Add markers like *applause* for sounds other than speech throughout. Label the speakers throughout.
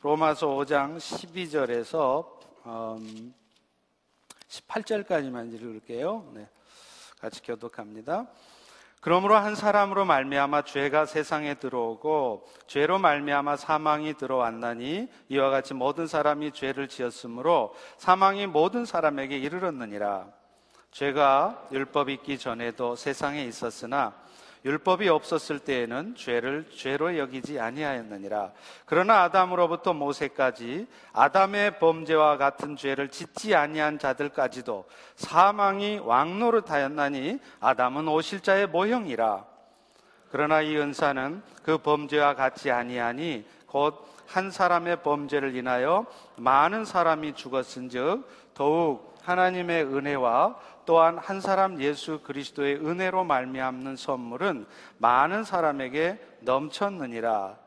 Speaker 1: 로마서 5장 12절에서 음, 18절까지만 읽을게요. 네, 같이 교독합니다. 그러므로 한 사람으로 말미암아 죄가 세상에 들어오고 죄로 말미암아 사망이 들어왔나니 이와 같이 모든 사람이 죄를 지었으므로 사망이 모든 사람에게 이르렀느니라. 죄가 율법 있기 전에도 세상에 있었으나 율법이 없었을 때에는 죄를 죄로 여기지 아니하였느니라. 그러나 아담으로부터 모세까지 아담의 범죄와 같은 죄를 짓지 아니한 자들까지도 사망이 왕노릇하였나니 아담은 오실자의 모형이라. 그러나 이 은사는 그 범죄와 같지 아니하니 곧 한 사람의 범죄를 인하여 많은 사람이 죽었은즉 더욱 하나님의 은혜와 또한 한 사람 예수 그리스도의 은혜로 말미암는 선물은 많은 사람에게 넘쳤느니라.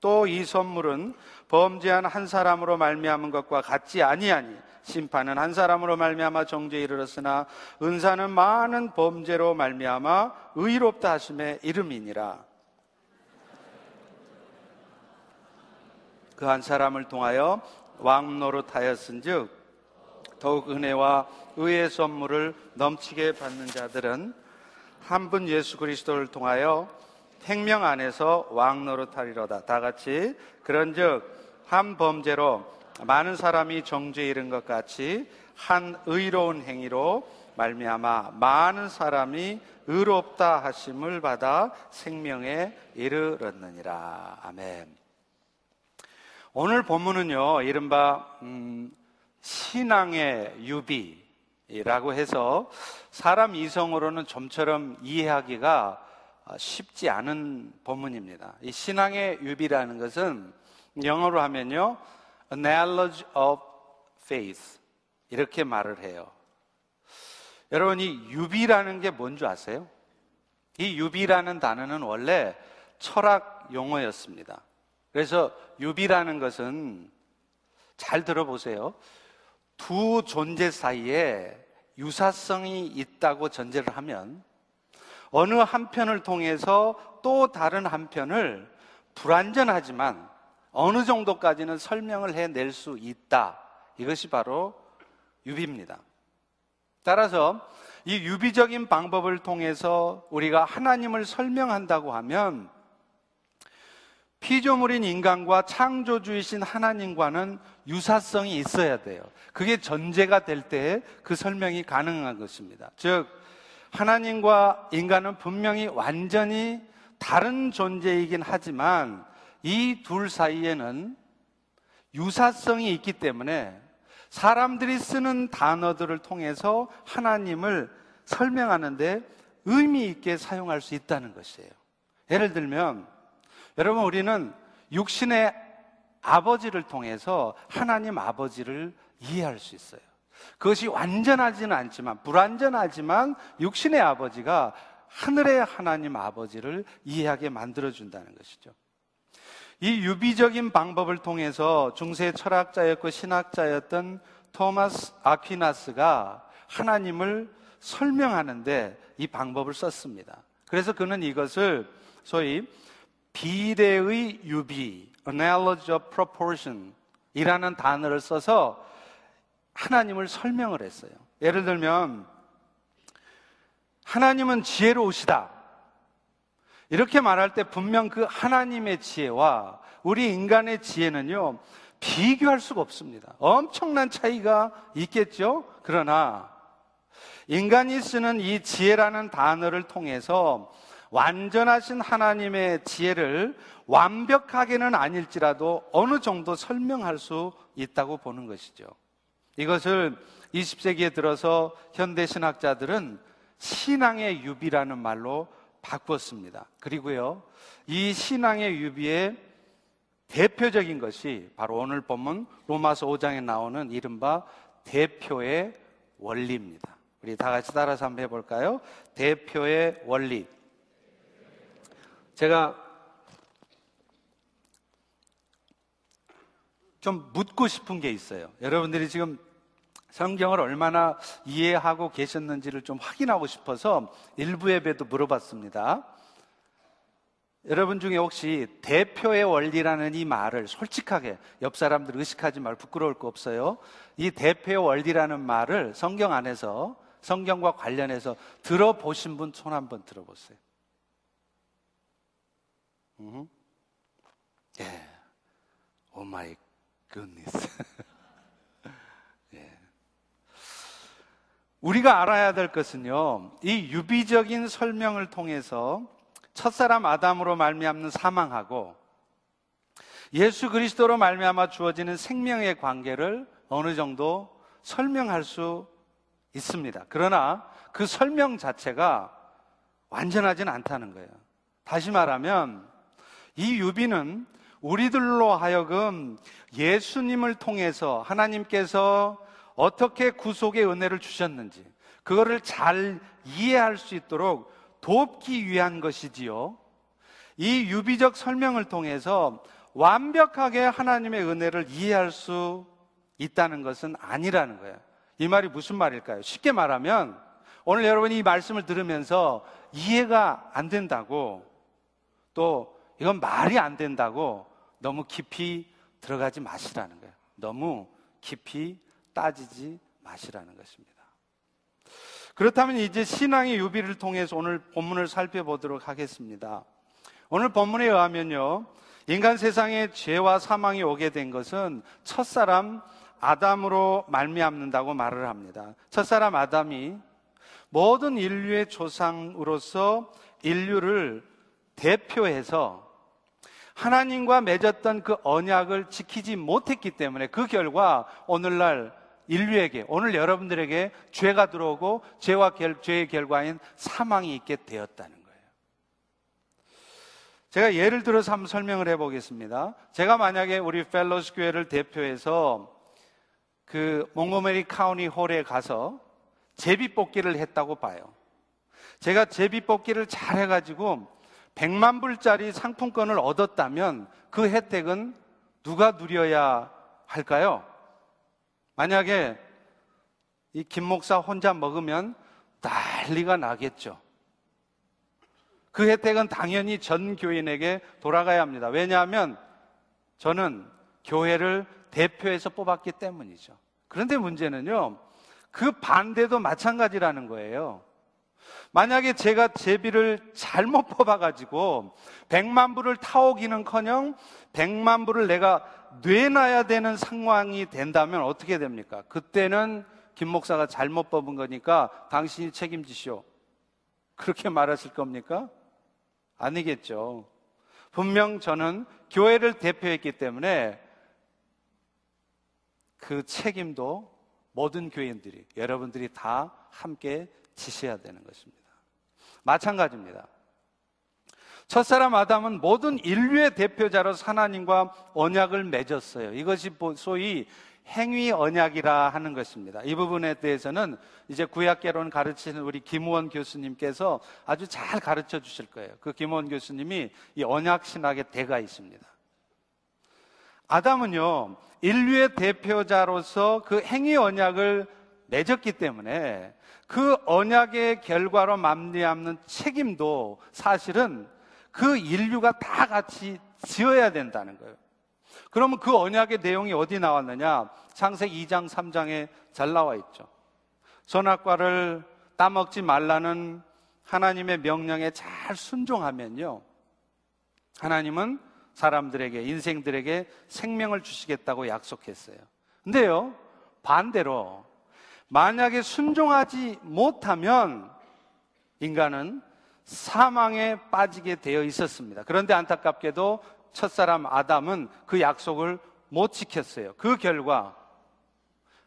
Speaker 1: 또 이 선물은 범죄한 한 사람으로 말미암은 것과 같지 아니하니 심판은 한 사람으로 말미암아 정죄에 이르렀으나 은사는 많은 범죄로 말미암아 의롭다 하심의 이름이니라. 그 한 사람을 통하여 왕 노릇하였은즉 더욱 은혜와 의의 선물을 넘치게 받는 자들은 한 분 예수 그리스도를 통하여 생명 안에서 왕 노릇하리로다. 다 같이 그런즉 한 범죄로 많은 사람이 정죄에 이른 것 같이 한 의로운 행위로 말미암아 많은 사람이 의롭다 하심을 받아 생명에 이르렀느니라. 아멘. 오늘 본문은요, 이른바 음, 신앙의 유비라고 해서 사람 이성으로는 좀처럼 이해하기가 쉽지 않은 본문입니다. 이 신앙의 유비라는 것은 영어로 하면요, analogy of faith 이렇게 말을 해요. 여러분 이 유비라는 게 뭔지 아세요? 이 유비라는 단어는 원래 철학 용어였습니다. 그래서 유비라는 것은 잘 들어보세요. 두 존재 사이에 유사성이 있다고 전제를 하면 어느 한편을 통해서 또 다른 한편을 불완전하지만 어느 정도까지는 설명을 해낼 수 있다. 이것이 바로 유비입니다. 따라서 이 유비적인 방법을 통해서 우리가 하나님을 설명한다고 하면 피조물인 인간과 창조주이신 하나님과는 유사성이 있어야 돼요. 그게 전제가 될 때 그 설명이 가능한 것입니다. 즉, 하나님과 인간은 분명히 완전히 다른 존재이긴 하지만 이 둘 사이에는 유사성이 있기 때문에 사람들이 쓰는 단어들을 통해서 하나님을 설명하는데 의미 있게 사용할 수 있다는 것이에요. 예를 들면, 여러분, 우리는 육신의 아버지를 통해서 하나님 아버지를 이해할 수 있어요. 그것이 완전하지는 않지만, 불완전하지만 육신의 아버지가 하늘의 하나님 아버지를 이해하게 만들어준다는 것이죠. 이 유비적인 방법을 통해서 중세 철학자였고 신학자였던 토마스 아퀴나스가 하나님을 설명하는데 이 방법을 썼습니다. 그래서 그는 이것을 소위 비례의 유비, analogy of proportion 이라는 단어를 써서 하나님을 설명을 했어요. 예를 들면, 하나님은 지혜로우시다. 이렇게 말할 때 분명 그 하나님의 지혜와 우리 인간의 지혜는요, 비교할 수가 없습니다. 엄청난 차이가 있겠죠? 그러나, 인간이 쓰는 이 지혜라는 단어를 통해서 완전하신 하나님의 지혜를 완벽하게는 아닐지라도 어느 정도 설명할 수 있다고 보는 것이죠. 이것을 20세기에 들어서 현대 신학자들은 신앙의 유비라는 말로 바꿨습니다. 그리고요, 이 신앙의 유비의 대표적인 것이 바로 오늘 본문 로마서 5장에 나오는 이른바 대표의 원리입니다. 우리 다 같이 따라서 한번 해볼까요? 대표의 원리. 제가 좀 묻고 싶은 게 있어요. 여러분들이 지금 성경을 얼마나 이해하고 계셨는지를 좀 확인하고 싶어서 일부 예배도 물어봤습니다. 여러분 중에 혹시 대표의 원리라는 이 말을 솔직하게 옆 사람들 의식하지 말 부끄러울 거 없어요. 이 대표의 원리라는 말을 성경 안에서 성경과 관련해서 들어보신 분 손 한번 들어보세요. 음. 예. oh my goodness. *laughs* 예. 우리가 알아야 될 것은요. 이 유비적인 설명을 통해서 첫사람 아담으로 말미암는 사망하고 예수 그리스도로 말미암아 주어지는 생명의 관계를 어느 정도 설명할 수 있습니다. 그러나 그 설명 자체가 완전하진 않다는 거예요. 다시 말하면 이 유비는 우리들로 하여금 예수님을 통해서 하나님께서 어떻게 구속의 은혜를 주셨는지 그거를 잘 이해할 수 있도록 돕기 위한 것이지요. 이 유비적 설명을 통해서 완벽하게 하나님의 은혜를 이해할 수 있다는 것은 아니라는 거예요. 이 말이 무슨 말일까요? 쉽게 말하면 오늘 여러분이 이 말씀을 들으면서 이해가 안 된다고 또 이건 말이 안 된다고 너무 깊이 들어가지 마시라는 거예요. 너무 깊이 따지지 마시라는 것입니다. 그렇다면 이제 신앙의 유비를 통해서 오늘 본문을 살펴보도록 하겠습니다. 오늘 본문에 의하면요. 인간 세상에 죄와 사망이 오게 된 것은 첫사람 아담으로 말미암는다고 말을 합니다. 첫사람 아담이 모든 인류의 조상으로서 인류를 대표해서 하나님과 맺었던 그 언약을 지키지 못했기 때문에 그 결과 오늘날 인류에게, 오늘 여러분들에게 죄가 들어오고 죄와 결, 죄의 결과인 사망이 있게 되었다는 거예요. 제가 예를 들어서 한번 설명을 해 보겠습니다. 제가 만약에 우리 펠로스 교회를 대표해서 그 몽고메리 카우니 홀에 가서 제비 뽑기를 했다고 봐요. 제가 제비 뽑기를 잘 해 가지고 100만 불짜리 상품권을 얻었다면 그 혜택은 누가 누려야 할까요? 만약에 이 김 목사 혼자 먹으면 난리가 나겠죠. 그 혜택은 당연히 전 교인에게 돌아가야 합니다. 왜냐하면 저는 교회를 대표해서 뽑았기 때문이죠. 그런데 문제는요, 그 반대도 마찬가지라는 거예요. 만약에 제가 제비를 잘못 *laughs* 뽑아가지고 100만 불을 타오기는 커녕 100만 불을 내가 뇌놔야 되는 상황이 된다면 어떻게 됩니까? 그때는 김 목사가 잘못 뽑은 거니까 당신이 책임지시오. 그렇게 말하실 겁니까? 아니겠죠. 분명 저는 교회를 대표했기 때문에 그 책임도 모든 교인들이, 여러분들이 다 함께 지셔야 되는 것입니다. 마찬가지입니다. 첫사람 아담은 모든 인류의 대표자로 하나님과 언약을 맺었어요. 이것이 소위 행위 언약이라 하는 것입니다. 이 부분에 대해서는 이제 구약계론 가르치는 우리 김우원 교수님께서 아주 잘 가르쳐 주실 거예요. 그 김우원 교수님이 이 언약 신학의 대가 있습니다. 아담은요, 인류의 대표자로서 그 행위 언약을 맺었기 때문에 그 언약의 결과로 맘리암는 책임도 사실은 그 인류가 다 같이 지어야 된다는 거예요. 그러면 그 언약의 내용이 어디 나왔느냐? 창세기 2장, 3장에 잘 나와 있죠. 선악과를 따먹지 말라는 하나님의 명령에 잘 순종하면요. 하나님은 사람들에게, 인생들에게 생명을 주시겠다고 약속했어요. 근데요, 반대로 만약에 순종하지 못하면 인간은 사망에 빠지게 되어 있었습니다. 그런데 안타깝게도 첫사람 아담은 그 약속을 못 지켰어요. 그 결과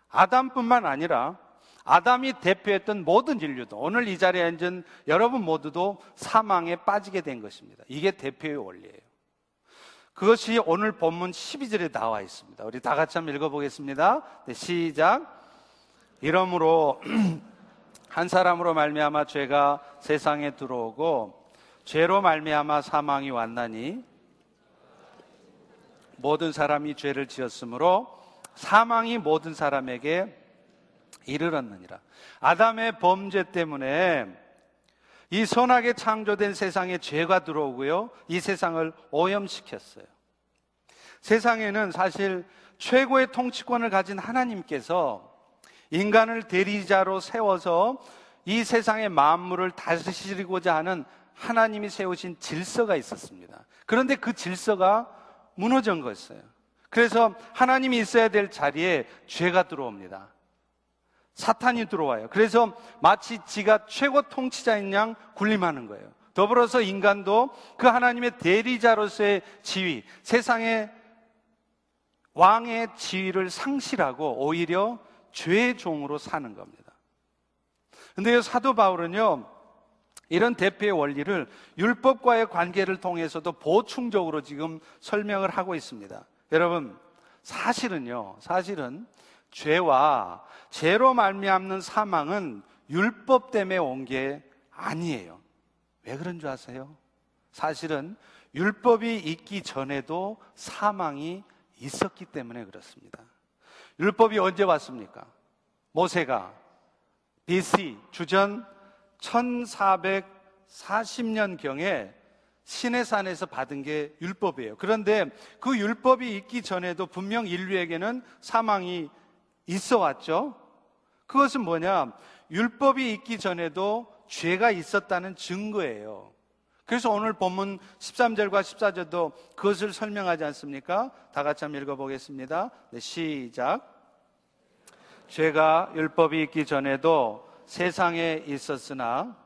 Speaker 1: 아담뿐만 아니라 아담이 대표했던 모든 인류도 오늘 이 자리에 앉은 여러분 모두도 사망에 빠지게 된 것입니다. 이게 대표의 원리예요. 그것이 오늘 본문 12절에 나와 있습니다. 우리 다 같이 한번 읽어보겠습니다. 네, 시작. 이러므로 *clears throat* 한 사람으로 말미암아 죄가 세상에 들어오고 죄로 말미암아 사망이 왔나니 모든 사람이 죄를 지었으므로 사망이 모든 사람에게 이르렀느니라. 아담의 범죄 때문에 이 선하게 창조된 세상에 죄가 들어오고요. 이 세상을 오염시켰어요. 세상에는 사실 최고의 통치권을 가진 하나님께서 인간을 대리자로 세워서 이 세상의 만물을 다스리고자 하는 하나님이 세우신 질서가 있었습니다. 그런데 그 질서가 무너진 거였어요. 그래서 하나님이 있어야 될 자리에 죄가 들어옵니다. 사탄이 들어와요. 그래서 마치 지가 최고 통치자인 양 군림하는 거예요. 더불어서 인간도 그 하나님의 대리자로서의 지위, 세상의 왕의 지위를 상실하고 오히려 죄의 종으로 사는 겁니다. 근데 사도 바울은요, 이런 대표의 원리를 율법과의 관계를 통해서도 보충적으로 지금 설명을 하고 있습니다. 여러분, 사실은요, 사실은 죄와 죄로 말미암는 사망은 율법 때문에 온 게 아니에요. 왜 그런 줄 아세요? 사실은 율법이 있기 전에도 사망이 있었기 때문에 그렇습니다. 율법이 언제 왔습니까? 모세가 BC 주전 1440년경에 시내산에서 받은 게 율법이에요. 그런데 그 율법이 있기 전에도 분명 인류에게는 사망이 있어 왔죠. 그것은 뭐냐? 율법이 있기 전에도 죄가 있었다는 증거예요. 그래서 오늘 본문 13절과 14절도 그것을 설명하지 않습니까? 다 같이 한번 읽어보겠습니다. 네, 시작. 죄가 율법이 있기 전에도 세상에 있었으나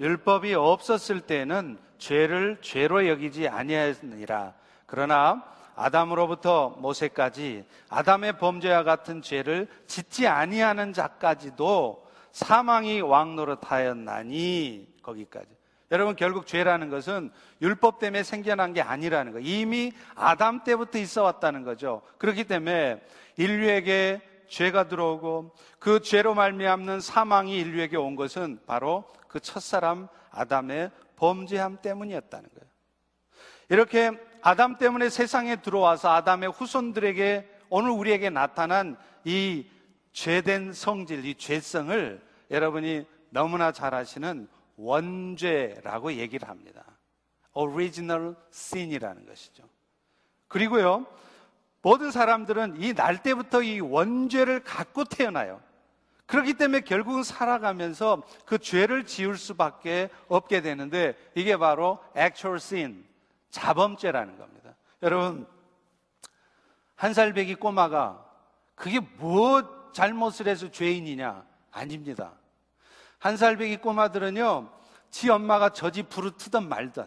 Speaker 1: 율법이 없었을 때는 죄를 죄로 여기지 아니하였느니라. 그러나 아담으로부터 모세까지 아담의 범죄와 같은 죄를 짓지 아니하는 자까지도 사망이 왕노릇하였나니 거기까지. 여러분 결국 죄라는 것은 율법 때문에 생겨난 게 아니라는 거. 이미 아담 때부터 있어 왔다는 거죠. 그렇기 때문에 인류에게 죄가 들어오고 그 죄로 말미암는 사망이 인류에게 온 것은 바로 그 첫사람 아담의 범죄함 때문이었다는 거예요. 이렇게 아담 때문에 세상에 들어와서 아담의 후손들에게 오늘 우리에게 나타난 이 죄된 성질, 이 죄성을 여러분이 너무나 잘 아시는 원죄라고 얘기를 합니다. original sin이라는 것이죠. 그리고요, 모든 사람들은 이 날 때부터 이 원죄를 갖고 태어나요. 그렇기 때문에 결국은 살아가면서 그 죄를 지을 수밖에 없게 되는데 이게 바로 actual sin, 자범죄라는 겁니다. 여러분, 한 살배기 꼬마가 그게 뭐 잘못을 해서 죄인이냐? 아닙니다. 한 살배기 꼬마들은요, 지 엄마가 저지 부르트던 말든,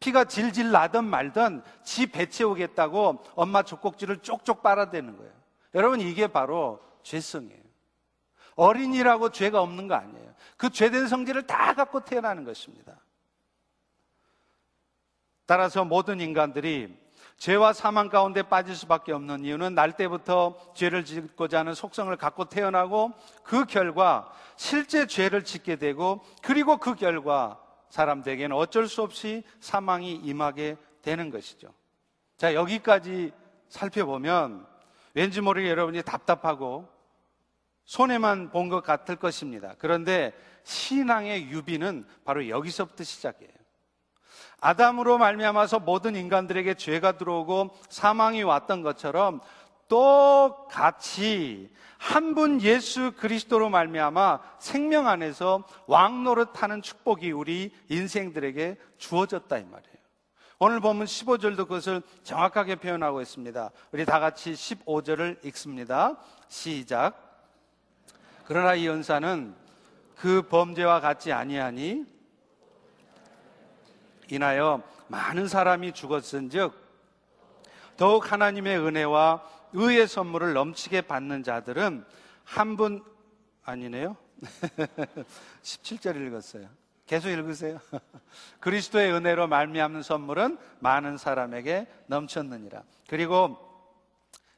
Speaker 1: 피가 질질 나던 말든, 지배 채우겠다고 엄마 젖꼭지를 쪽쪽 빨아대는 거예요. 여러분, 이게 바로 죄성이에요. 어린이라고 죄가 없는 거 아니에요. 그 죄된 성질을 다 갖고 태어나는 것입니다. 따라서 모든 인간들이 죄와 사망 가운데 빠질 수밖에 없는 이유는 날 때부터 죄를 짓고자 하는 속성을 갖고 태어나고 그 결과 실제 죄를 짓게 되고 그리고 그 결과 사람들에게는 어쩔 수 없이 사망이 임하게 되는 것이죠. 자, 여기까지 살펴보면 왠지 모르게 여러분이 답답하고 손해만 본 것 같을 것입니다. 그런데 신앙의 유비는 바로 여기서부터 시작이에요. 아담으로 말미암아서 모든 인간들에게 죄가 들어오고 사망이 왔던 것처럼 똑같이 한 분 예수 그리스도로 말미암아 생명 안에서 왕 노릇하는 축복이 우리 인생들에게 주어졌다 이 말이에요. 오늘 보면 15절도 그것을 정확하게 표현하고 있습니다. 우리 다 같이 15절을 읽습니다. 시작. 그러나 이 연사는 그 범죄와 같지 아니하니 인하여 많은 사람이 죽었은즉 더욱 하나님의 은혜와 의의 선물을 넘치게 받는 자들은 한 분 아니네요. *laughs* 17절 읽었어요. 계속 읽으세요. *laughs* 그리스도의 은혜로 말미암는 선물은 많은 사람에게 넘쳤느니라. 그리고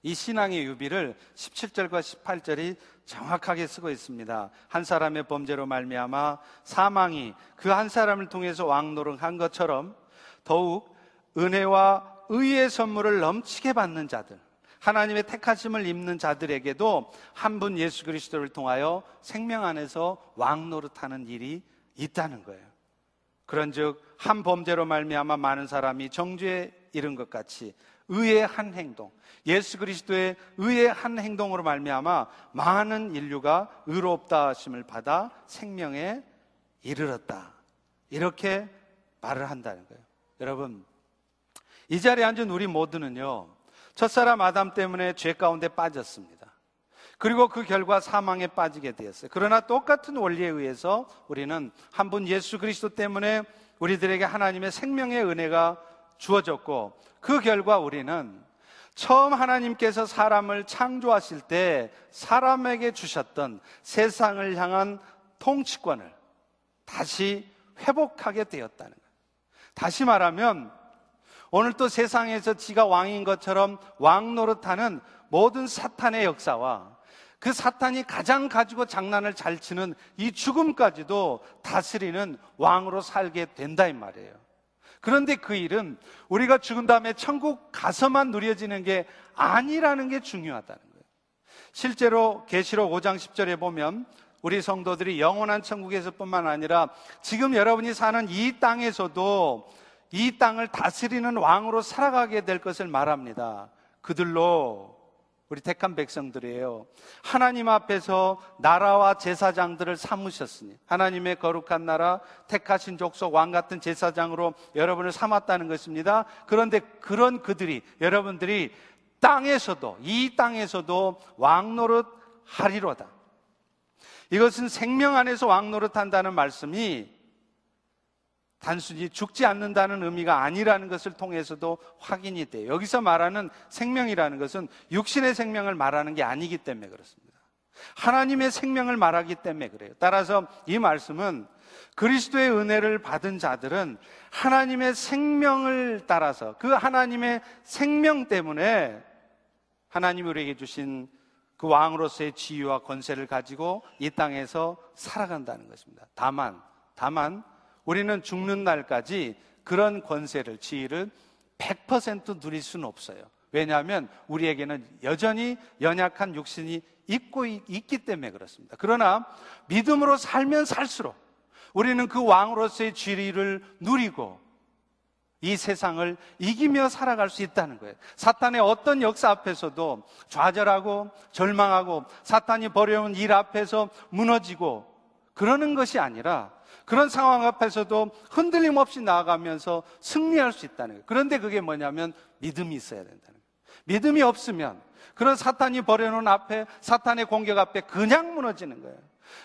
Speaker 1: 이 신앙의 유비를 17절과 18절이 정확하게 쓰고 있습니다. 한 사람의 범죄로 말미암아 사망이 그 한 사람을 통해서 왕노릇한 것처럼 더욱 은혜와 의의 선물을 넘치게 받는 자들, 하나님의 택하심을 입는 자들에게도 한 분 예수 그리스도를 통하여 생명 안에서 왕 노릇하는 일이 있다는 거예요. 그런즉 한 범죄로 말미암아 많은 사람이 정죄에 이른 것 같이 의의 한 행동, 예수 그리스도의 의의 한 행동으로 말미암아 많은 인류가 의롭다 하심을 받아 생명에 이르렀다. 이렇게 말을 한다는 거예요. 여러분, 이 자리에 앉은 우리 모두는요, 첫사람 아담 때문에 죄 가운데 빠졌습니다. 그리고 그 결과 사망에 빠지게 되었어요. 그러나 똑같은 원리에 의해서 우리는 한 분 예수 그리스도 때문에 우리들에게 하나님의 생명의 은혜가 주어졌고 그 결과 우리는 처음 하나님께서 사람을 창조하실 때 사람에게 주셨던 세상을 향한 통치권을 다시 회복하게 되었다는 거예요. 다시 말하면 오늘 또 세상에서 지가 왕인 것처럼 왕 노릇하는 모든 사탄의 역사와 그 사탄이 가장 가지고 장난을 잘 치는 이 죽음까지도 다스리는 왕으로 살게 된다 이 말이에요. 그런데 그 일은 우리가 죽은 다음에 천국 가서만 누려지는 게 아니라는 게 중요하다는 거예요. 실제로 계시록 5장 10절에 보면 우리 성도들이 영원한 천국에서뿐만 아니라 지금 여러분이 사는 이 땅에서도 이 땅을 다스리는 왕으로 살아가게 될 것을 말합니다. 그들로 우리 택한 백성들이에요. 하나님 앞에서 나라와 제사장들을 삼으셨으니 하나님의 거룩한 나라 택하신 족속 왕 같은 제사장으로 여러분을 삼았다는 것입니다. 그런데 그런 그들이 여러분들이 땅에서도 이 땅에서도 왕 노릇 하리로다. 이것은 생명 안에서 왕 노릇 한다는 말씀이 단순히 죽지 않는다는 의미가 아니라는 것을 통해서도 확인이 돼요. 여기서 말하는 생명이라는 것은 육신의 생명을 말하는 게 아니기 때문에 그렇습니다. 하나님의 생명을 말하기 때문에 그래요. 따라서 이 말씀은 그리스도의 은혜를 받은 자들은 하나님의 생명을 따라서 그 하나님의 생명 때문에 하나님이 우리에게 주신 그 왕으로서의 지위와 권세를 가지고 이 땅에서 살아간다는 것입니다. 다만, 다만 우리는 죽는 날까지 그런 권세를, 지위를 100% 누릴 수는 없어요. 왜냐하면 우리에게는 여전히 연약한 육신이 있고 있기 때문에 그렇습니다. 그러나 믿음으로 살면 살수록 우리는 그 왕으로서의 지위를 누리고 이 세상을 이기며 살아갈 수 있다는 거예요. 사탄의 어떤 역사 앞에서도 좌절하고 절망하고 사탄이 벌여온 일 앞에서 무너지고 그러는 것이 아니라 그런 상황 앞에서도 흔들림 없이 나아가면서 승리할 수 있다는 거예요. 그런데 그게 뭐냐면 믿음이 있어야 된다는 거예요. 믿음이 없으면 그런 사탄이 벌여놓은 앞에 사탄의 공격 앞에 그냥 무너지는 거예요.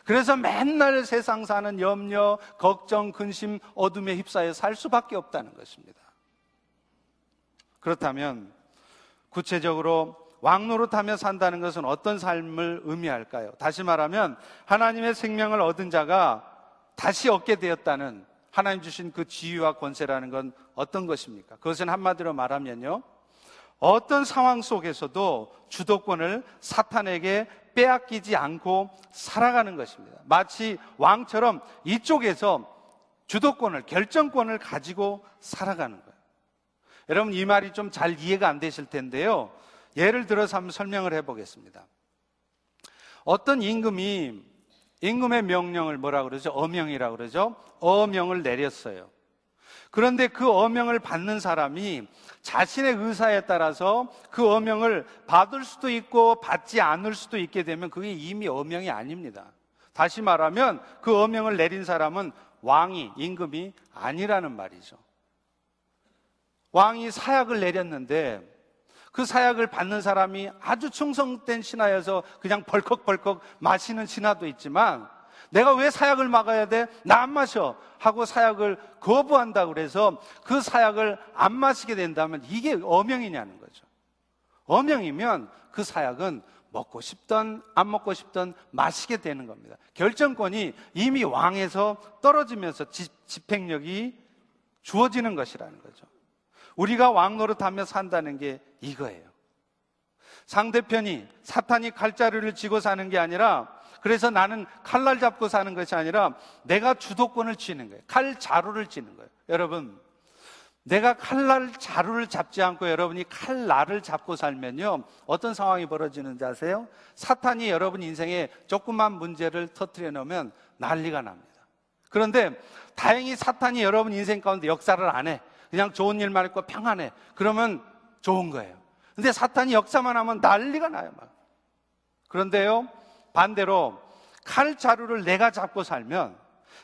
Speaker 1: 그래서 맨날 세상 사는 염려, 걱정, 근심, 어둠에 휩싸여 살 수밖에 없다는 것입니다. 그렇다면 구체적으로 왕노릇하며 산다는 것은 어떤 삶을 의미할까요? 다시 말하면 하나님의 생명을 얻은 자가 다시 얻게 되었다는 하나님 주신 그 지위와 권세라는 건 어떤 것입니까? 그것은 한마디로 말하면요. 어떤 상황 속에서도 주도권을 사탄에게 빼앗기지 않고 살아가는 것입니다. 마치 왕처럼 이쪽에서 주도권을, 결정권을 가지고 살아가는 거예요. 여러분, 이 말이 좀 잘 이해가 안 되실 텐데요. 예를 들어서 한번 설명을 해보겠습니다. 어떤 임금이 임금의 명령을 뭐라 그러죠? 어명이라고 그러죠? 어명을 내렸어요. 그런데 그 어명을 받는 사람이 자신의 의사에 따라서 그 어명을 받을 수도 있고 받지 않을 수도 있게 되면 그게 이미 어명이 아닙니다. 다시 말하면 그 어명을 내린 사람은 왕이, 임금이 아니라는 말이죠. 왕이 사약을 내렸는데 그 사약을 받는 사람이 아주 충성된 신하여서 그냥 벌컥벌컥 마시는 신하도 있지만 내가 왜 사약을 막아야 돼? 나 안 마셔. 하고 사약을 거부한다 그래서 그 사약을 안 마시게 된다면 이게 어명이냐는 거죠. 어명이면 그 사약은 먹고 싶던 안 먹고 싶던 마시게 되는 겁니다. 결정권이 이미 왕에서 떨어지면서 집행력이 주어지는 것이라는 거죠. 우리가 왕 노릇하며 산다는 게 이거예요. 상대편이 사탄이 칼자루를 쥐고 사는 게 아니라 그래서 나는 칼날 잡고 사는 것이 아니라 내가 주도권을 쥐는 거예요. 칼 자루를 쥐는 거예요. 여러분, 내가 칼날 자루를 잡지 않고 여러분이 칼날을 잡고 살면요. 어떤 상황이 벌어지는지 아세요? 사탄이 여러분 인생에 조그만 문제를 터트려 놓으면 난리가 납니다. 그런데 다행히 사탄이 여러분 인생 가운데 역사를 안 해. 그냥 좋은 일만 있고 평안해. 그러면 좋은 거예요. 근데 사탄이 역사만 하면 난리가 나요, 막. 그런데요, 반대로 칼자루를 내가 잡고 살면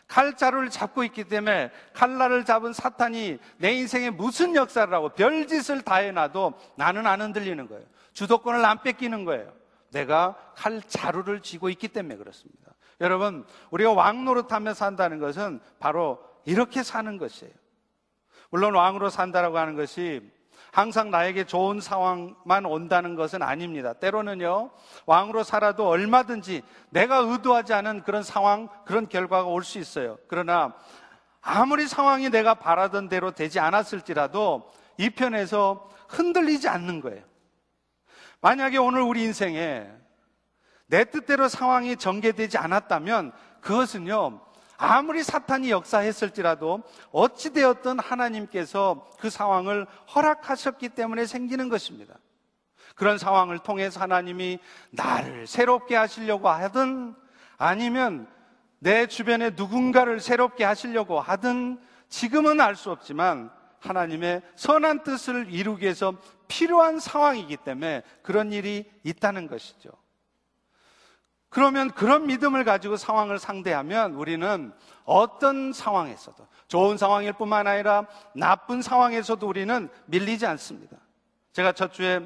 Speaker 1: 칼자루를 잡고 있기 때문에 칼날을 잡은 사탄이 내 인생에 무슨 역사를 하고 별짓을 다 해놔도 나는 안 흔들리는 거예요. 주도권을 안 뺏기는 거예요. 내가 칼자루를 쥐고 있기 때문에 그렇습니다. 여러분, 우리가 왕 노릇하며 산다는 것은 바로 이렇게 사는 것이에요. 물론 왕으로 산다라고 하는 것이 항상 나에게 좋은 상황만 온다는 것은 아닙니다. 때로는요, 왕으로 살아도 얼마든지 내가 의도하지 않은 그런 상황, 그런 결과가 올 수 있어요. 그러나 아무리 상황이 내가 바라던 대로 되지 않았을지라도 이 편에서 흔들리지 않는 거예요. 만약에 오늘 우리 인생에 내 뜻대로 상황이 전개되지 않았다면 그것은요, 아무리 사탄이 역사했을지라도 어찌되었든 하나님께서 그 상황을 허락하셨기 때문에 생기는 것입니다. 그런 상황을 통해서 하나님이 나를 새롭게 하시려고 하든 아니면 내 주변에 누군가를 새롭게 하시려고 하든 지금은 알 수 없지만 하나님의 선한 뜻을 이루기 위해서 필요한 상황이기 때문에 그런 일이 있다는 것이죠. 그러면 그런 믿음을 가지고 상황을 상대하면 우리는 어떤 상황에서도 좋은 상황일 뿐만 아니라 나쁜 상황에서도 우리는 밀리지 않습니다. 제가 첫 주에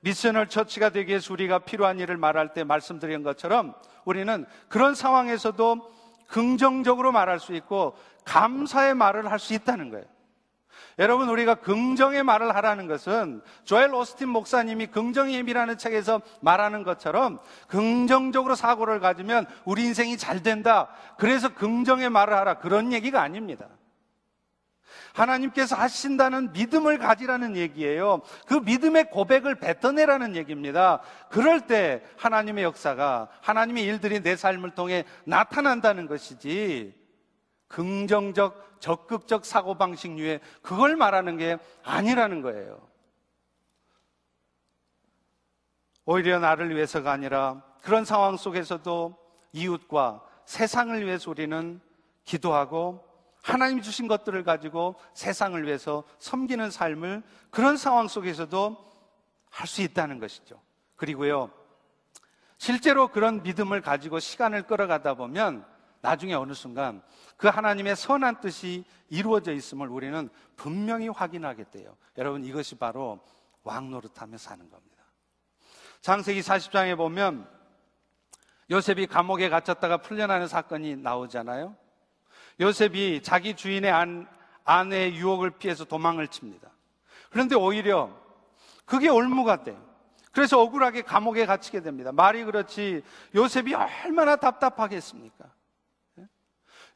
Speaker 1: 미셔널 처치가 되기 위해서 우리가 필요한 일을 말할 때 말씀드린 것처럼 우리는 그런 상황에서도 긍정적으로 말할 수 있고 감사의 말을 할 수 있다는 거예요. 여러분 우리가 긍정의 말을 하라는 것은 조엘 오스틴 목사님이 긍정의 힘이라는 책에서 말하는 것처럼 긍정적으로 사고를 가지면 우리 인생이 잘 된다. 그래서 긍정의 말을 하라. 그런 얘기가 아닙니다. 하나님께서 하신다는 믿음을 가지라는 얘기예요. 그 믿음의 고백을 뱉어내라는 얘기입니다. 그럴 때 하나님의 역사가, 하나님의 일들이 내 삶을 통해 나타난다는 것이지, 긍정적, 적극적 사고방식류의 그걸 말하는 게 아니라는 거예요. 오히려 나를 위해서가 아니라 그런 상황 속에서도 이웃과 세상을 위해서 우리는 기도하고 하나님 주신 것들을 가지고 세상을 위해서 섬기는 삶을 그런 상황 속에서도 할 수 있다는 것이죠. 그리고요, 실제로 그런 믿음을 가지고 시간을 끌어가다 보면 나중에 어느 순간 그 하나님의 선한 뜻이 이루어져 있음을 우리는 분명히 확인하게 돼요. 여러분 이것이 바로 왕노릇하며 사는 겁니다. 장세기 40장에 보면 요셉이 감옥에 갇혔다가 풀려나는 사건이 나오잖아요. 요셉이 자기 주인의 안, 아내의 유혹을 피해서 도망을 칩니다. 그런데 오히려 그게 올무가 돼요. 그래서 억울하게 감옥에 갇히게 됩니다. 말이 그렇지 요셉이 얼마나 답답하겠습니까?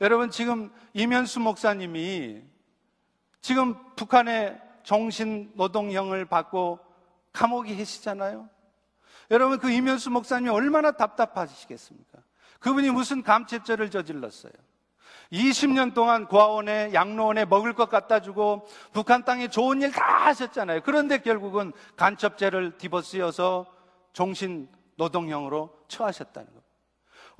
Speaker 1: 여러분 지금 이면수 목사님이 지금 북한의 정신 노동형을 받고 감옥에 계시잖아요. 여러분 그 이면수 목사님이 얼마나 답답하시겠습니까? 그분이 무슨 감체죄를 저질렀어요. 20년 동안 고아원에 양로원에 먹을 것 갖다 주고 북한 땅에 좋은 일 다 하셨잖아요. 그런데 결국은 간첩죄를 뒤집어쓰여서 종신 노동형으로 처하셨다는 겁니다.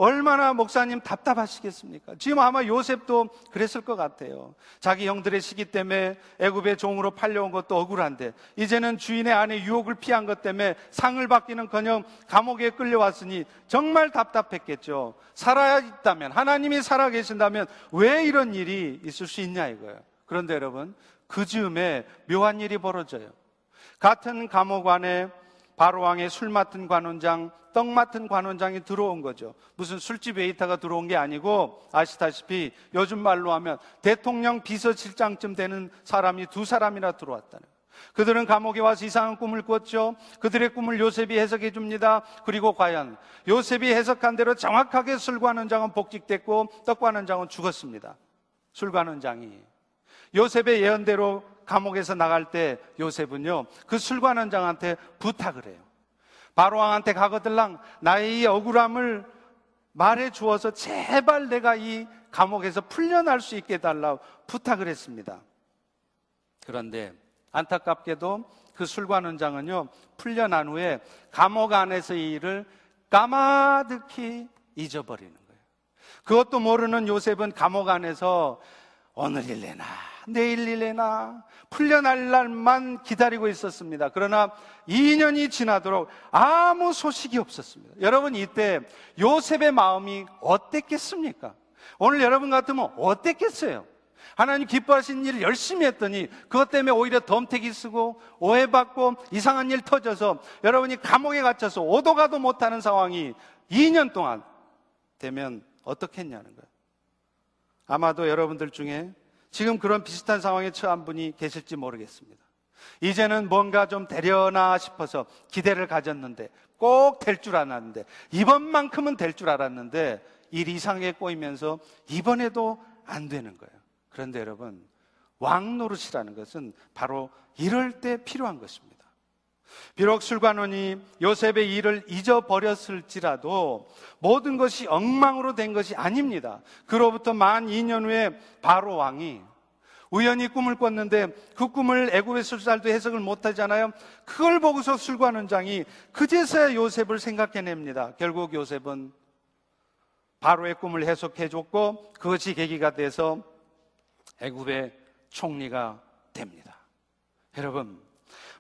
Speaker 1: 얼마나 목사님 답답하시겠습니까? 지금 아마 요셉도 그랬을 것 같아요. 자기 형들의 시기 때문에 애굽의 종으로 팔려온 것도 억울한데 이제는 주인의 아내 유혹을 피한 것 때문에 상을 받기는커녕 감옥에 끌려왔으니 정말 답답했겠죠. 살아야 있다면 하나님이 살아 계신다면 왜 이런 일이 있을 수 있냐 이거예요. 그런데 여러분 그 즈음에 묘한 일이 벌어져요. 같은 감옥 안에 바로왕의 술 맡은 관원장, 떡 맡은 관원장이 들어온 거죠. 무슨 술집 웨이터가 들어온 게 아니고 아시다시피 요즘 말로 하면 대통령 비서실장쯤 되는 사람이 두 사람이나 들어왔다는 거예요. 그들은 감옥에 와서 이상한 꿈을 꿨죠. 그들의 꿈을 요셉이 해석해 줍니다. 그리고 과연 요셉이 해석한 대로 정확하게 술관원장은 복직됐고 떡관원장은 죽었습니다. 술관원장이 요셉의 예언대로 감옥에서 나갈 때 요셉은요, 그 술관원장한테 부탁을 해요. 바로왕한테 가거들랑 나의 이 억울함을 말해 주어서 제발 내가 이 감옥에서 풀려날 수 있게 해달라고 부탁을 했습니다. 그런데 안타깝게도 그 술관원장은요, 풀려난 후에 감옥 안에서 이 일을 까마득히 잊어버리는 거예요. 그것도 모르는 요셉은 감옥 안에서 오늘 일래나 내일 일래나 풀려날 날만 기다리고 있었습니다. 그러나 2년이 지나도록 아무 소식이 없었습니다. 여러분 이때 요셉의 마음이 어땠겠습니까? 오늘 여러분 같으면 어땠겠어요? 하나님 기뻐하신 일을 열심히 했더니 그것 때문에 오히려 덤태기 쓰고 오해받고 이상한 일 터져서 여러분이 감옥에 갇혀서 오도 가도 못하는 상황이 2년 동안 되면 어떻겠냐는 거예요. 아마도 여러분들 중에 지금 그런 비슷한 상황에 처한 분이 계실지 모르겠습니다. 이제는 뭔가 좀 되려나 싶어서 기대를 가졌는데 꼭 될 줄 알았는데 이번만큼은 될 줄 알았는데 일 이상하게 꼬이면서 이번에도 안 되는 거예요. 그런데 여러분 왕 노릇이라는 것은 바로 이럴 때 필요한 것입니다. 비록 술관원이 요셉의 일을 잊어버렸을지라도 모든 것이 엉망으로 된 것이 아닙니다. 그로부터 만 2년 후에 바로 왕이 우연히 꿈을 꿨는데 그 꿈을 애굽의 술살도 해석을 못하잖아요. 그걸 보고서 술관원장이 그제서야 요셉을 생각해냅니다. 결국 요셉은 바로의 꿈을 해석해줬고 그것이 계기가 돼서 애굽의 총리가 됩니다. 여러분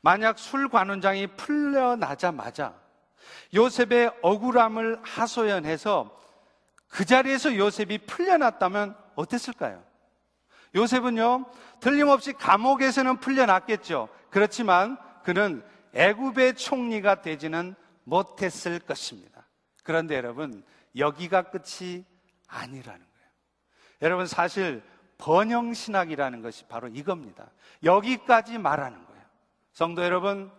Speaker 1: 만약 술관원장이 풀려나자마자 요셉의 억울함을 하소연해서 그 자리에서 요셉이 풀려났다면 어땠을까요? 요셉은요, 틀림없이 감옥에서는 풀려났겠죠. 그렇지만 그는 애굽의 총리가 되지는 못했을 것입니다. 그런데 여러분, 여기가 끝이 아니라는 거예요. 여러분, 사실 번영신학이라는 것이 바로 이겁니다. 여기까지 말하는 거예요. 성도 여러분,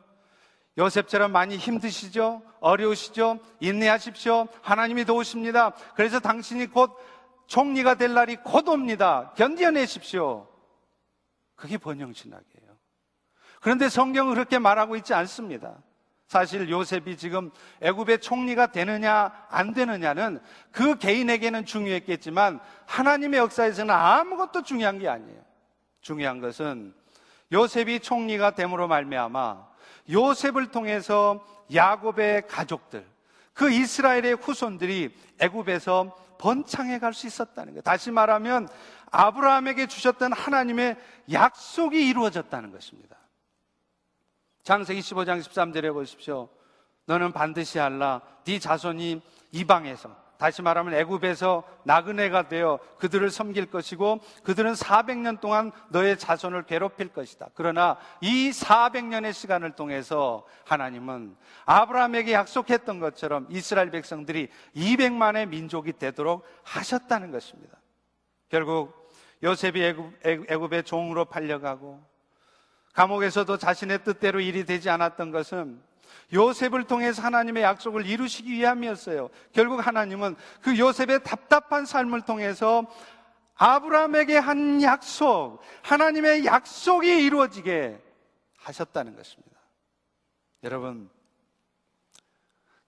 Speaker 1: 요셉처럼 많이 힘드시죠? 어려우시죠? 인내하십시오. 하나님이 도우십니다. 그래서 당신이 곧 총리가 될 날이 곧 옵니다. 견뎌내십시오. 그게 번영신학이에요. 그런데 성경은 그렇게 말하고 있지 않습니다. 사실 요셉이 지금 애굽의 총리가 되느냐 안 되느냐는 그 개인에게는 중요했겠지만 하나님의 역사에서는 아무것도 중요한 게 아니에요. 중요한 것은 요셉이 총리가 됨으로 말미암아 요셉을 통해서 야곱의 가족들 그 이스라엘의 후손들이 애굽에서 번창해 갈 수 있었다는 거예요. 다시 말하면 아브라함에게 주셨던 하나님의 약속이 이루어졌다는 것입니다. 장세기 15장 13절에 보십시오. 너는 반드시 알라. 네 자손이 이방에서 다시 말하면 애굽에서 나그네가 되어 그들을 섬길 것이고 그들은 400년 동안 너의 자손을 괴롭힐 것이다. 그러나 이 400년의 시간을 통해서 하나님은 아브라함에게 약속했던 것처럼 이스라엘 백성들이 200만의 민족이 되도록 하셨다는 것입니다. 결국 요셉이 애굽, 애굽의 종으로 팔려가고 감옥에서도 자신의 뜻대로 일이 되지 않았던 것은 요셉을 통해서 하나님의 약속을 이루시기 위함이었어요. 결국 하나님은 그 요셉의 답답한 삶을 통해서 아브라함에게 한 약속, 하나님의 약속이 이루어지게 하셨다는 것입니다. 여러분,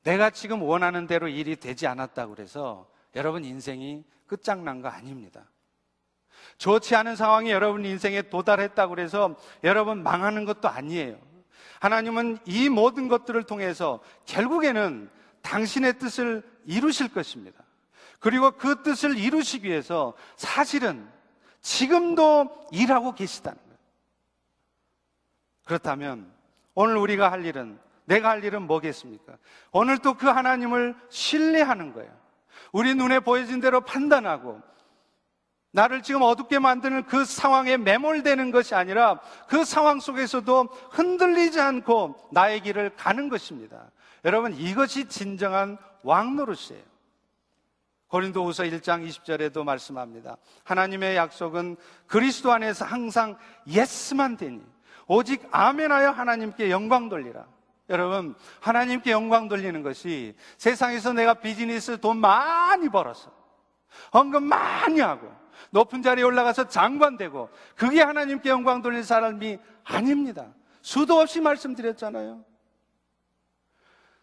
Speaker 1: 내가 지금 원하는 대로 일이 되지 않았다고 그래서 여러분 인생이 끝장난 거 아닙니다. 좋지 않은 상황이 여러분 인생에 도달했다고 그래서 여러분 망하는 것도 아니에요. 하나님은 이 모든 것들을 통해서 결국에는 당신의 뜻을 이루실 것입니다. 그리고 그 뜻을 이루시기 위해서 사실은 지금도 일하고 계시다는 거예요. 그렇다면 오늘 우리가 할 일은 내가 할 일은 뭐겠습니까? 오늘 또 그 하나님을 신뢰하는 거예요. 우리 눈에 보여진 대로 판단하고 나를 지금 어둡게 만드는 그 상황에 매몰되는 것이 아니라 그 상황 속에서도 흔들리지 않고 나의 길을 가는 것입니다. 여러분, 이것이 진정한 왕노릇이에요. 고린도후서 1장 20절에도 말씀합니다. 하나님의 약속은 그리스도 안에서 항상 예스만 되니 오직 아멘하여 하나님께 영광 돌리라. 여러분, 하나님께 영광 돌리는 것이 세상에서 내가 비즈니스 돈 많이 벌어서 헌금 많이 하고 높은 자리에 올라가서 장관 되고 그게 하나님께 영광 돌릴 사람이 아닙니다. 수도 없이 말씀드렸잖아요.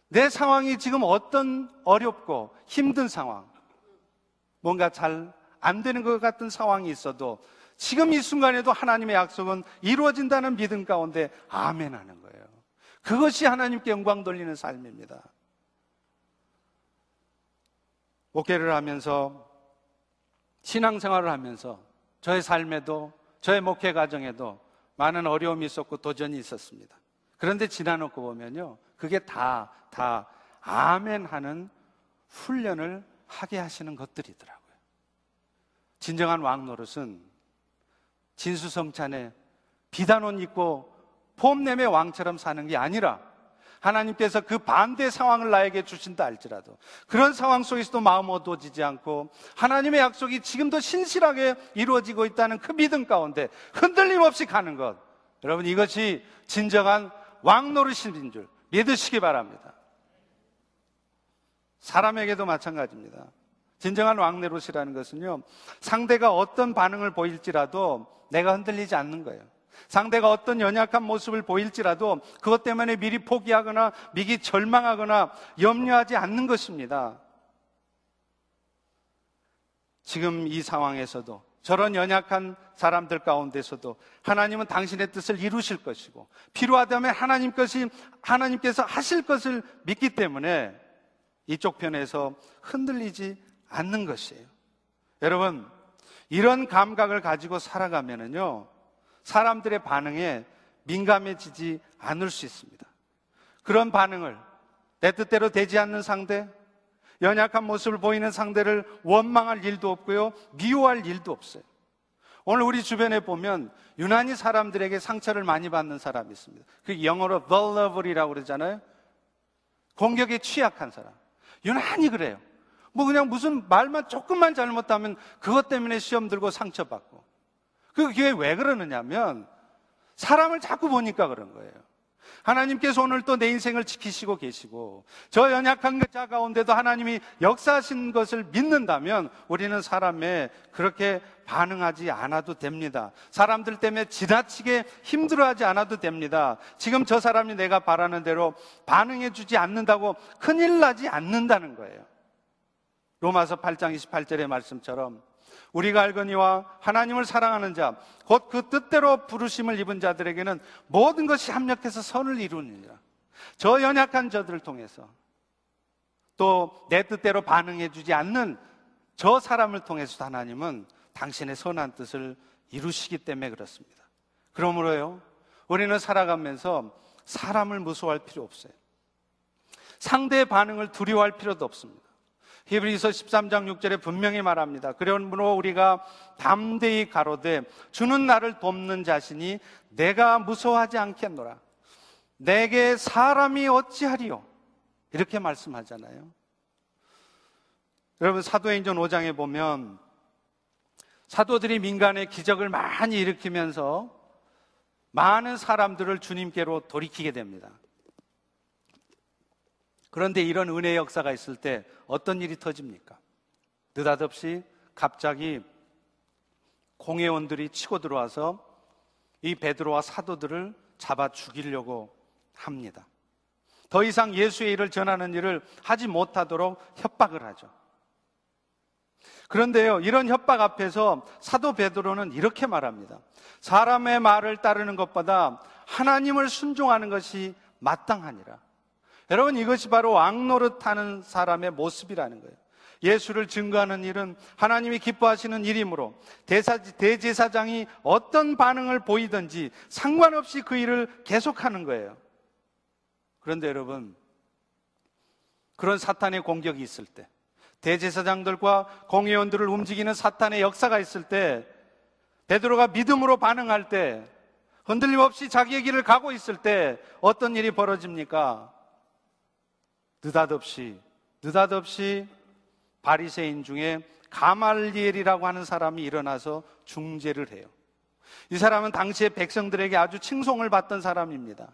Speaker 1: 내 상황이 지금 어떤 어렵고 힘든 상황, 뭔가 잘 안 되는 것 같은 상황이 있어도 지금 이 순간에도 하나님의 약속은 이루어진다는 믿음 가운데 아멘 하는 거예요. 그것이 하나님께 영광 돌리는 삶입니다. 목회를 하면서 신앙생활을 하면서 저의 삶에도 저의 목회 과정에도 많은 어려움이 있었고 도전이 있었습니다. 그런데 지나놓고 보면요. 그게 다, 다 아멘 하는 훈련을 하게 하시는 것들이더라고요. 진정한 왕 노릇은 진수성찬에 비단 옷 입고 폼냄의 왕처럼 사는 게 아니라 하나님께서 그 반대 상황을 나에게 주신다 할지라도 그런 상황 속에서도 마음 어두워지지 않고 하나님의 약속이 지금도 신실하게 이루어지고 있다는 그 믿음 가운데 흔들림 없이 가는 것. 여러분 이것이 진정한 왕노릇인 줄 믿으시기 바랍니다. 사람에게도 마찬가지입니다. 진정한 왕노릇이라는 것은요, 상대가 어떤 반응을 보일지라도 내가 흔들리지 않는 거예요. 상대가 어떤 연약한 모습을 보일지라도 그것 때문에 미리 포기하거나 미리 절망하거나 염려하지 않는 것입니다. 지금 이 상황에서도 저런 연약한 사람들 가운데서도 하나님은 당신의 뜻을 이루실 것이고 필요하다면 하나님 것이 하나님께서 하실 것을 믿기 때문에 이쪽 편에서 흔들리지 않는 것이에요. 여러분, 이런 감각을 가지고 살아가면은요, 사람들의 반응에 민감해지지 않을 수 있습니다. 그런 반응을 내 뜻대로 되지 않는 상대, 연약한 모습을 보이는 상대를 원망할 일도 없고요, 미워할 일도 없어요. 오늘 우리 주변에 보면 유난히 사람들에게 상처를 많이 받는 사람이 있습니다. 그 영어로 vulnerable이라고 그러잖아요. 공격에 취약한 사람. 유난히 그래요. 뭐 그냥 무슨 말만 조금만 잘못하면 그것 때문에 시험 들고 상처받고. 그게 왜 그러느냐면 사람을 자꾸 보니까 그런 거예요. 하나님께서 오늘 또 내 인생을 지키시고 계시고 저 연약한 자 가운데도 하나님이 역사하신 것을 믿는다면 우리는 사람에 그렇게 반응하지 않아도 됩니다. 사람들 때문에 지나치게 힘들어하지 않아도 됩니다. 지금 저 사람이 내가 바라는 대로 반응해 주지 않는다고 큰일 나지 않는다는 거예요. 로마서 8장 28절의 말씀처럼 우리가 알거니와 하나님을 사랑하는 자, 곧 그 뜻대로 부르심을 입은 자들에게는 모든 것이 합력해서 선을 이루느니라. 저 연약한 저들을 통해서 또 내 뜻대로 반응해 주지 않는 저 사람을 통해서 하나님은 당신의 선한 뜻을 이루시기 때문에 그렇습니다. 그러므로요, 우리는 살아가면서 사람을 무서워할 필요 없어요. 상대의 반응을 두려워할 필요도 없습니다. 히브리서 13장 6절에 분명히 말합니다. 그러므로 우리가 담대히 가로되 주는 나를 돕는 자신이 내가 무서워하지 않겠노라. 내게 사람이 어찌하리요? 이렇게 말씀하잖아요. 여러분 사도행전 5장에 보면 사도들이 민간의 기적을 많이 일으키면서 많은 사람들을 주님께로 돌이키게 됩니다. 그런데 이런 은혜의 역사가 있을 때 어떤 일이 터집니까? 느닷없이 갑자기 공회원들이 치고 들어와서 이 베드로와 사도들을 잡아 죽이려고 합니다. 더 이상 예수의 일을 전하는 일을 하지 못하도록 협박을 하죠. 그런데요, 이런 협박 앞에서 사도 베드로는 이렇게 말합니다. 사람의 말을 따르는 것보다 하나님을 순종하는 것이 마땅하니라. 여러분 이것이 바로 왕노릇하는 사람의 모습이라는 거예요. 예수를 증거하는 일은 하나님이 기뻐하시는 일이므로 대사, 대제사장이 어떤 반응을 보이든지 상관없이 그 일을 계속하는 거예요. 그런데 여러분, 그런 사탄의 공격이 있을 때, 대제사장들과 공회원들을 움직이는 사탄의 역사가 있을 때, 베드로가 믿음으로 반응할 때, 흔들림 없이 자기의 길을 가고 있을 때 어떤 일이 벌어집니까? 느닷없이 느닷없이 바리새인 중에 가말리엘이라고 하는 사람이 일어나서 중재를 해요. 이 사람은 당시에 백성들에게 아주 칭송을 받던 사람입니다.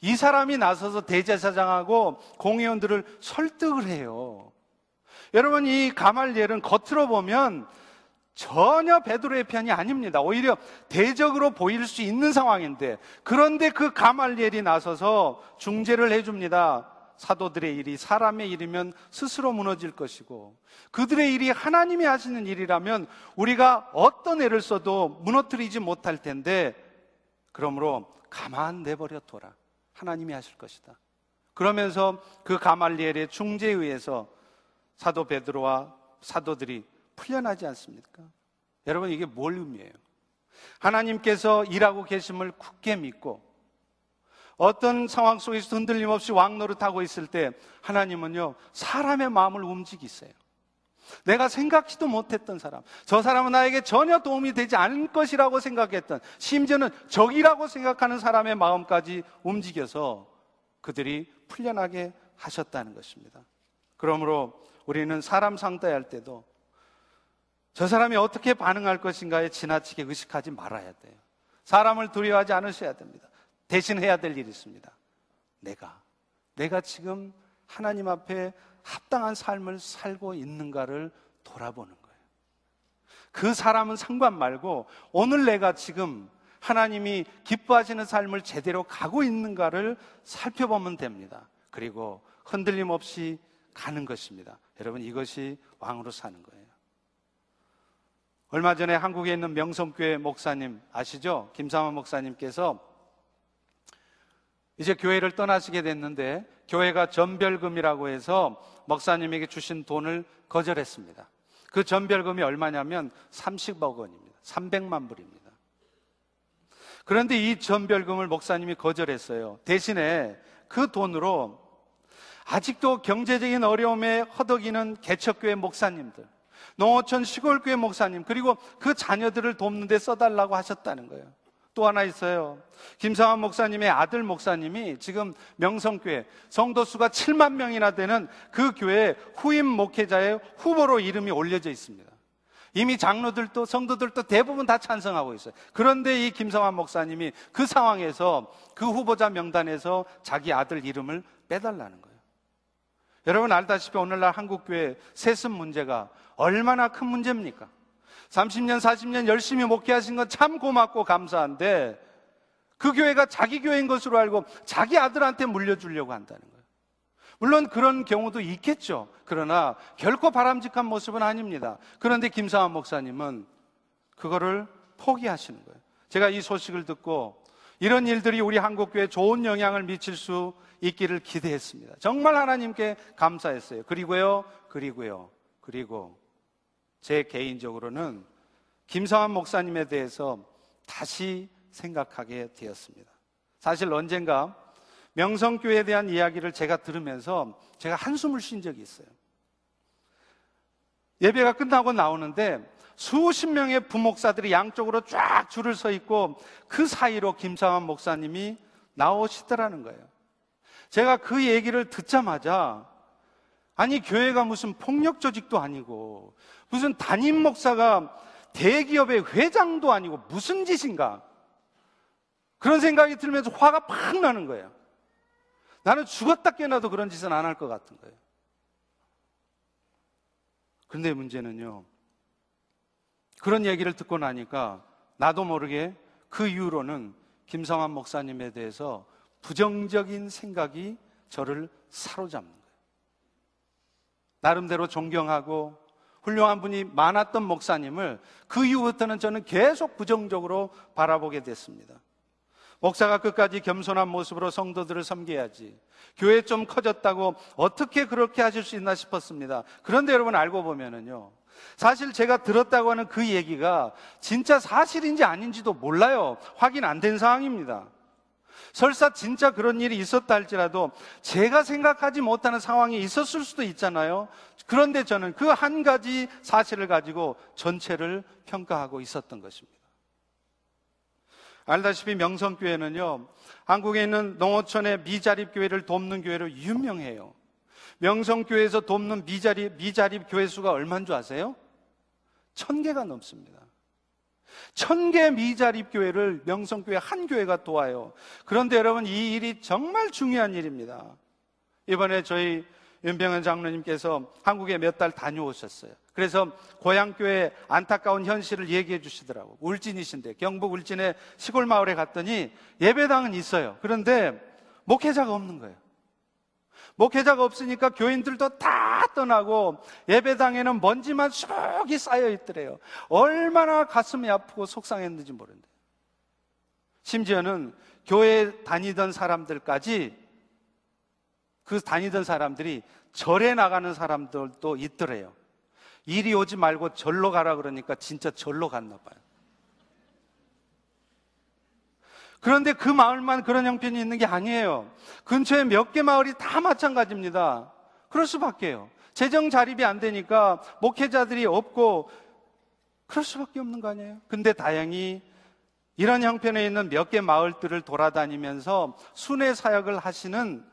Speaker 1: 이 사람이 나서서 대제사장하고 공회원들을 설득을 해요. 여러분 이 가말리엘은 겉으로 보면 전혀 베드로의 편이 아닙니다. 오히려 대적으로 보일 수 있는 상황인데 그런데 그 가말리엘이 나서서 중재를 해줍니다. 사도들의 일이 사람의 일이면 스스로 무너질 것이고 그들의 일이 하나님이 하시는 일이라면 우리가 어떤 애를 써도 무너뜨리지 못할 텐데 그러므로 가만 내버려 둬라. 하나님이 하실 것이다. 그러면서 그 가말리엘의 중재에 의해서 사도 베드로와 사도들이 풀려나지 않습니까? 여러분 이게 뭘 의미해요? 하나님께서 일하고 계심을 굳게 믿고 어떤 상황 속에서 흔들림 없이 왕노릇하고 있을 때 하나님은요 사람의 마음을 움직이세요. 내가 생각지도 못했던 사람, 저 사람은 나에게 전혀 도움이 되지 않을 것이라고 생각했던, 심지어는 적이라고 생각하는 사람의 마음까지 움직여서 그들이 풀려나게 하셨다는 것입니다. 그러므로 우리는 사람 상대할 때도 저 사람이 어떻게 반응할 것인가에 지나치게 의식하지 말아야 돼요. 사람을 두려워하지 않으셔야 됩니다. 대신 해야 될 일이 있습니다. 내가, 내가 지금 하나님 앞에 합당한 삶을 살고 있는가를 돌아보는 거예요. 그 사람은 상관 말고 오늘 내가 지금 하나님이 기뻐하시는 삶을 제대로 가고 있는가를 살펴보면 됩니다. 그리고 흔들림 없이 가는 것입니다. 여러분 이것이 왕으로 사는 거예요. 얼마 전에 한국에 있는 명성교회 목사님 아시죠? 김상원 목사님께서 이제 교회를 떠나시게 됐는데 교회가 전별금이라고 해서 목사님에게 주신 돈을 거절했습니다. 그 전별금이 얼마냐면 30억 원입니다. 300만 불입니다. 그런데 이 전별금을 목사님이 거절했어요. 대신에 그 돈으로 아직도 경제적인 어려움에 허덕이는 개척교회 목사님들, 농어촌 시골교회 목사님, 그리고 그 자녀들을 돕는 데 써달라고 하셨다는 거예요. 또 하나 있어요. 김상환 목사님의 아들 목사님이 지금 명성교회 성도 수가 7만 명이나 되는 그 교회 후임 목회자의 후보로 이름이 올려져 있습니다. 이미 장로들도 성도들도 대부분 다 찬성하고 있어요. 그런데 이 김성환 목사님이 그 상황에서 그 후보자 명단에서 자기 아들 이름을 빼달라는 거예요. 여러분 알다시피 오늘날 한국교회 세습 문제가 얼마나 큰 문제입니까? 30년, 40년 열심히 목회하신 건 참 고맙고 감사한데 그 교회가 자기 교회인 것으로 알고 자기 아들한테 물려주려고 한다는 거예요. 물론 그런 경우도 있겠죠. 그러나 결코 바람직한 모습은 아닙니다. 그런데 김상환 목사님은 그거를 포기하시는 거예요. 제가 이 소식을 듣고 이런 일들이 우리 한국교회에 좋은 영향을 미칠 수 있기를 기대했습니다. 정말 하나님께 감사했어요. 그리고요, 그리고요, 그리고 제 개인적으로는 김성환 목사님에 대해서 다시 생각하게 되었습니다. 사실 언젠가 명성교회에 대한 이야기를 제가 들으면서 제가 한숨을 쉰 적이 있어요. 예배가 끝나고 나오는데 수십 명의 부목사들이 양쪽으로 쫙 줄을 서 있고 그 사이로 김상환 목사님이 나오시더라는 거예요. 제가 그 얘기를 듣자마자 아니 교회가 무슨 폭력 조직도 아니고 무슨 담임 목사가 대기업의 회장도 아니고 무슨 짓인가? 그런 생각이 들면서 화가 팍 나는 거예요. 나는 죽었다 깨어나도 그런 짓은 안 할 것 같은 거예요. 근데 문제는요. 그런 얘기를 듣고 나니까 나도 모르게 그 이후로는 김성환 목사님에 대해서 부정적인 생각이 저를 사로잡는 거예요. 나름대로 존경하고 훌륭한 분이 많았던 목사님을 그 이후부터는 저는 계속 부정적으로 바라보게 됐습니다. 목사가 끝까지 겸손한 모습으로 성도들을 섬겨야지. 교회 좀 커졌다고 어떻게 그렇게 하실 수 있나 싶었습니다. 그런데 여러분 알고 보면은요. 사실 제가 들었다고 하는 그 얘기가 진짜 사실인지 아닌지도 몰라요. 확인 안 된 상황입니다. 설사 진짜 그런 일이 있었다 할지라도 제가 생각하지 못하는 상황이 있었을 수도 있잖아요. 그런데 저는 그 한 가지 사실을 가지고 전체를 평가하고 있었던 것입니다. 알다시피 명성교회는요, 한국에 있는 농어촌의 미자립 교회를 돕는 교회로 유명해요. 명성교회에서 돕는 미자립, 미자립 교회 수가 얼마인 줄 아세요? 천 개가 넘습니다. 천개 미자립 교회를 명성교회 한 교회가 도와요. 그런데 여러분 이 일이 정말 중요한 일입니다. 이번에 저희 윤병현 장로님께서 한국에 몇 달 다녀오셨어요. 그래서 고향교회 안타까운 현실을 얘기해 주시더라고. 울진이신데 경북 울진의 시골 마을에 갔더니 예배당은 있어요. 그런데 목회자가 없는 거예요. 목회자가 없으니까 교인들도 다 떠나고 예배당에는 먼지만 수록이 쌓여 있더래요. 얼마나 가슴이 아프고 속상했는지 모르는데. 심지어는 교회 다니던 사람들까지 그 다니던 사람들이 절에 나가는 사람들도 있더래요. 이리 오지 말고 절로 가라 그러니까 진짜 절로 갔나 봐요. 그런데 그 마을만 그런 형편이 있는 게 아니에요. 근처에 몇 개 마을이 다 마찬가지입니다. 그럴 수밖에요. 재정 자립이 안 되니까 목회자들이 없고 그럴 수밖에 없는 거 아니에요? 근데 다행히 이런 형편에 있는 몇 개 마을들을 돌아다니면서 순회 사역을 하시는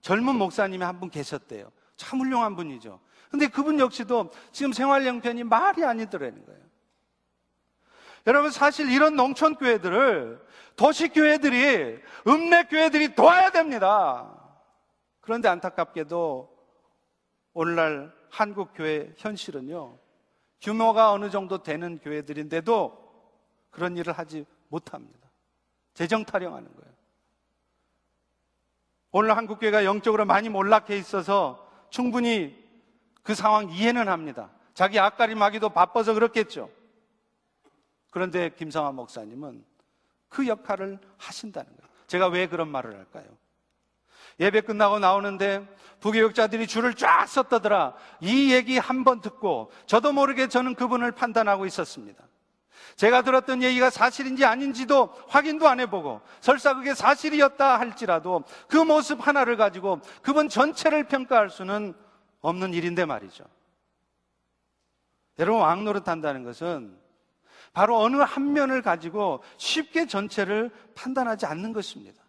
Speaker 1: 젊은 목사님이 한 분 계셨대요. 참 훌륭한 분이죠. 근데 그분 역시도 지금 생활 형편이 말이 아니더라는 거예요. 여러분 사실 이런 농촌 교회들을 도시 교회들이 읍내 교회들이 도와야 됩니다. 그런데 안타깝게도 오늘날 한국 교회 현실은요. 규모가 어느 정도 되는 교회들인데도 그런 일을 하지 못합니다. 재정 타령하는 거예요. 오늘 한국 교회가 영적으로 많이 몰락해 있어서 충분히 그 상황 이해는 합니다. 자기 앞가림하기도 바빠서 그렇겠죠. 그런데 김성환 목사님은 그 역할을 하신다는 거예요. 제가 왜 그런 말을 할까요? 예배 끝나고 나오는데 부교육자들이 줄을 쫙 섰다더라. 이 얘기 한 번 듣고 저도 모르게 저는 그분을 판단하고 있었습니다. 제가 들었던 얘기가 사실인지 아닌지도 확인도 안 해보고 설사 그게 사실이었다 할지라도 그 모습 하나를 가지고 그분 전체를 평가할 수는 없는 일인데 말이죠. 여러분 왕노릇 한다는 것은 바로 어느 한 면을 가지고 쉽게 전체를 판단하지 않는 것입니다.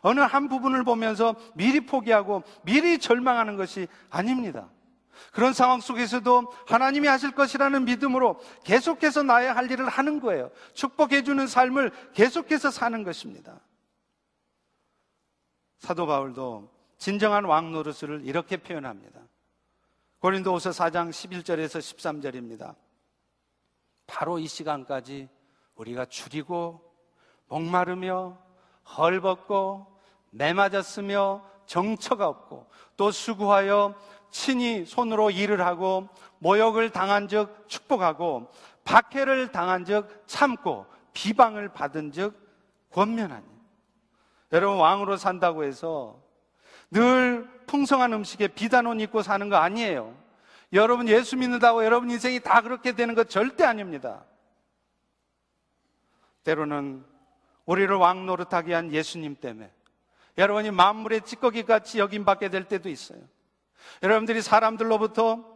Speaker 1: 어느 한 부분을 보면서 미리 포기하고 미리 절망하는 것이 아닙니다. 그런 상황 속에서도 하나님이 하실 것이라는 믿음으로 계속해서 나의 할 일을 하는 거예요. 축복해주는 삶을 계속해서 사는 것입니다. 사도 바울도 진정한 왕 노릇을 이렇게 표현합니다. 고린도후서 4장 11절에서 13절입니다. 바로 이 시간까지 우리가 줄이고 목마르며 헐벗고 매맞았으며 정처가 없고 또 수고하여 친히 손으로 일을 하고 모욕을 당한 적 축복하고 박해를 당한 적 참고 비방을 받은 적 권면하니 여러분 왕으로 산다고 해서 늘 풍성한 음식에 비단 옷 입고 사는 거 아니에요. 여러분 예수 믿는다고 여러분 인생이 다 그렇게 되는 것 절대 아닙니다. 때로는 우리를 왕 노릇하게 한 예수님 때문에 여러분이 만물의 찌꺼기 같이 여김받게 될 때도 있어요. 여러분들이 사람들로부터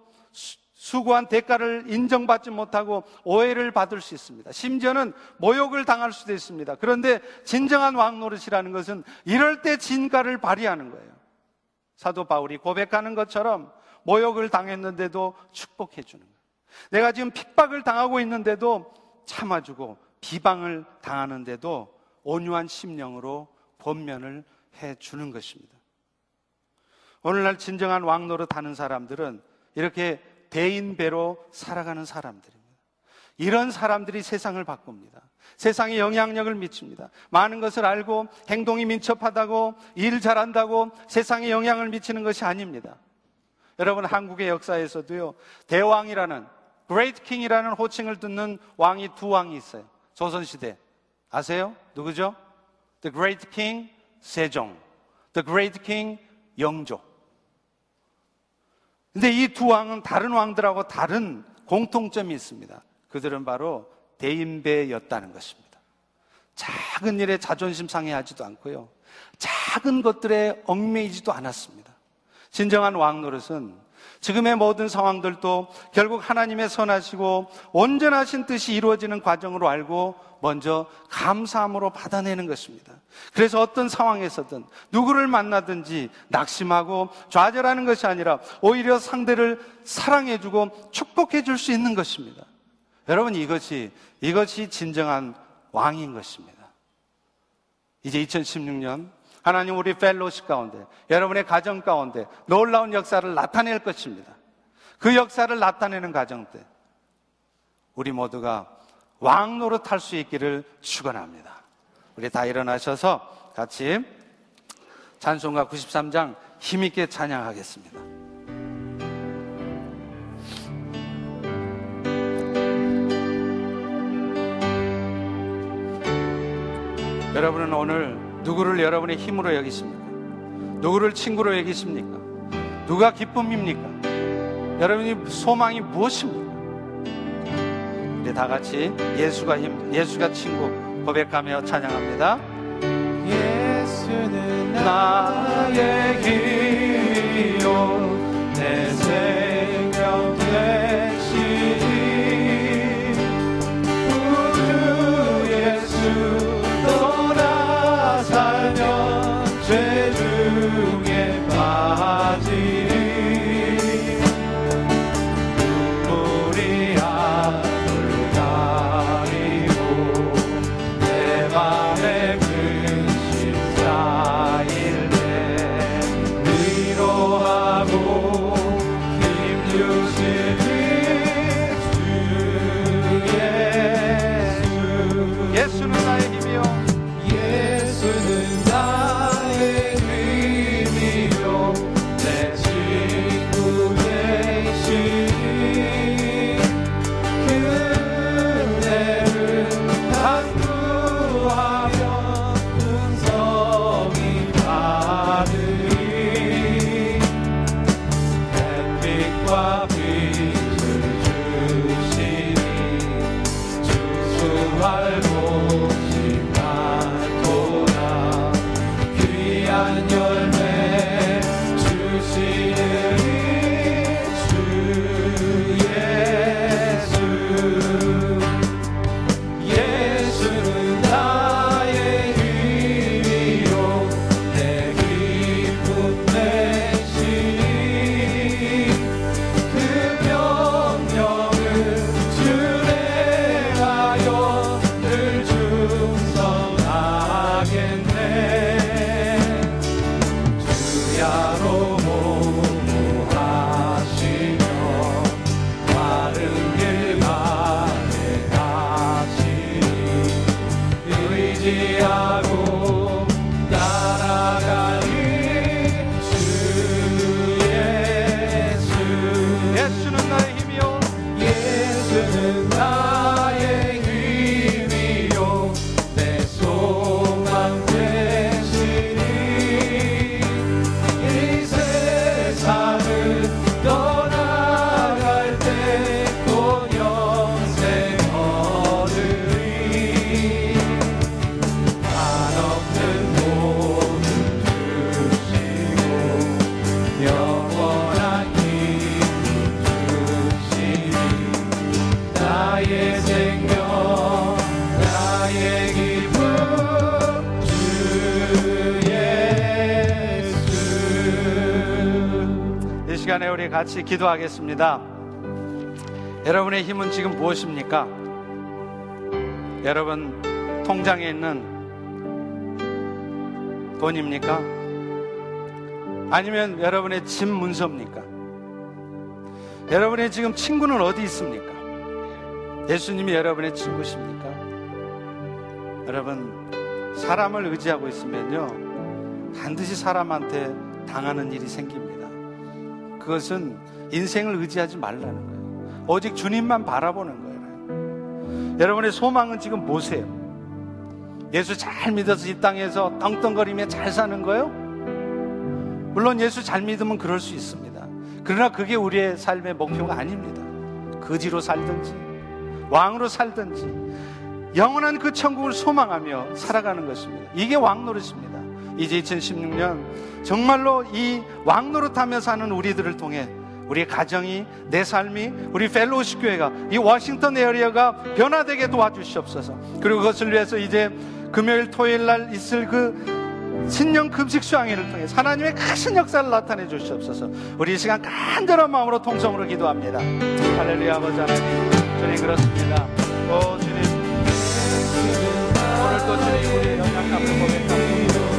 Speaker 1: 수고한 대가를 인정받지 못하고 오해를 받을 수 있습니다. 심지어는 모욕을 당할 수도 있습니다. 그런데 진정한 왕 노릇이라는 것은 이럴 때 진가를 발휘하는 거예요. 사도 바울이 고백하는 것처럼 모욕을 당했는데도 축복해 주는 거예요. 내가 지금 핍박을 당하고 있는데도 참아주고 비방을 당하는데도 온유한 심령으로 본면을 해 주는 것입니다. 오늘날 진정한 왕노릇 하는 사람들은 이렇게 대인배로 살아가는 사람들입니다. 이런 사람들이 세상을 바꿉니다. 세상에 영향력을 미칩니다. 많은 것을 알고 행동이 민첩하다고 일 잘한다고 세상에 영향을 미치는 것이 아닙니다. 여러분 한국의 역사에서도요 대왕이라는 Great King이라는 호칭을 듣는 왕이 두 왕이 있어요. 조선 시대 아세요? 누구죠? The Great King 세종, The Great King 영조. 근데 이 두 왕은 다른 왕들하고 다른 공통점이 있습니다. 그들은 바로 대인배였다는 것입니다. 작은 일에 자존심 상해하지도 않고요. 작은 것들에 얽매이지도 않았습니다. 진정한 왕 노릇은 지금의 모든 상황들도 결국 하나님의 선하시고 온전하신 뜻이 이루어지는 과정으로 알고 먼저 감사함으로 받아내는 것입니다. 그래서 어떤 상황에서든 누구를 만나든지 낙심하고 좌절하는 것이 아니라 오히려 상대를 사랑해주고 축복해 줄 수 있는 것입니다. 여러분 이것이 이것이 진정한 왕인 것입니다. 이제 2016년 하나님 우리 펠로시 가운데 여러분의 가정 가운데 놀라운 역사를 나타낼 것입니다. 그 역사를 나타내는 가정 때 우리 모두가 왕 노릇할 수 있기를 축원합니다. 우리 다 일어나셔서 같이 찬송가 93장 힘있게 찬양하겠습니다. 여러분은 오늘 누구를 여러분의 힘으로 여기십니까? 누구를 친구로 여기십니까? 누가 기쁨입니까? 여러분이 소망이 무엇입니까? 우리 다 같이 예수가 힘, 예수가 친구 고백하며 찬양합니다.
Speaker 2: 예수는 나의 길이요 내 생명 되 주
Speaker 1: 시간에 우리 같이 기도하겠습니다. 여러분의 힘은 지금 무엇입니까? 여러분 통장에 있는 돈입니까? 아니면 여러분의 집 문서입니까? 여러분의 지금 친구는 어디 있습니까? 예수님이 여러분의 친구십니까? 여러분 사람을 의지하고 있으면요 반드시 사람한테 당하는 일이 생깁니다. 그것은 인생을 의지하지 말라는 거예요. 오직 주님만 바라보는 거예요. 여러분의 소망은 지금 뭐세요? 예수 잘 믿어서 이 땅에서 떵떵거리며 잘 사는 거요? 물론 예수 잘 믿으면 그럴 수 있습니다. 그러나 그게 우리의 삶의 목표가 아닙니다. 거지로 살든지, 왕으로 살든지, 영원한 그 천국을 소망하며 살아가는 것입니다. 이게 왕 노릇입니다. 이제 2016년 정말로 이 왕노릇하며 사는 우리들을 통해 우리 가정이 내 삶이 우리 펠로우십 교회가 이 워싱턴 area가 변화되게 도와주시옵소서. 그리고 그것을 위해서 이제 금요일 토요일 날 있을 그 신년 금식 수양회를 통해 하나님의 크신 역사를 나타내 주시옵소서. 우리 이 시간 간절한 마음으로 통성으로 기도합니다. 할렐루야 아버지 하나님. 주님 그렇습니다. 오 주님 오늘도 주님 우리의 연약함을 보며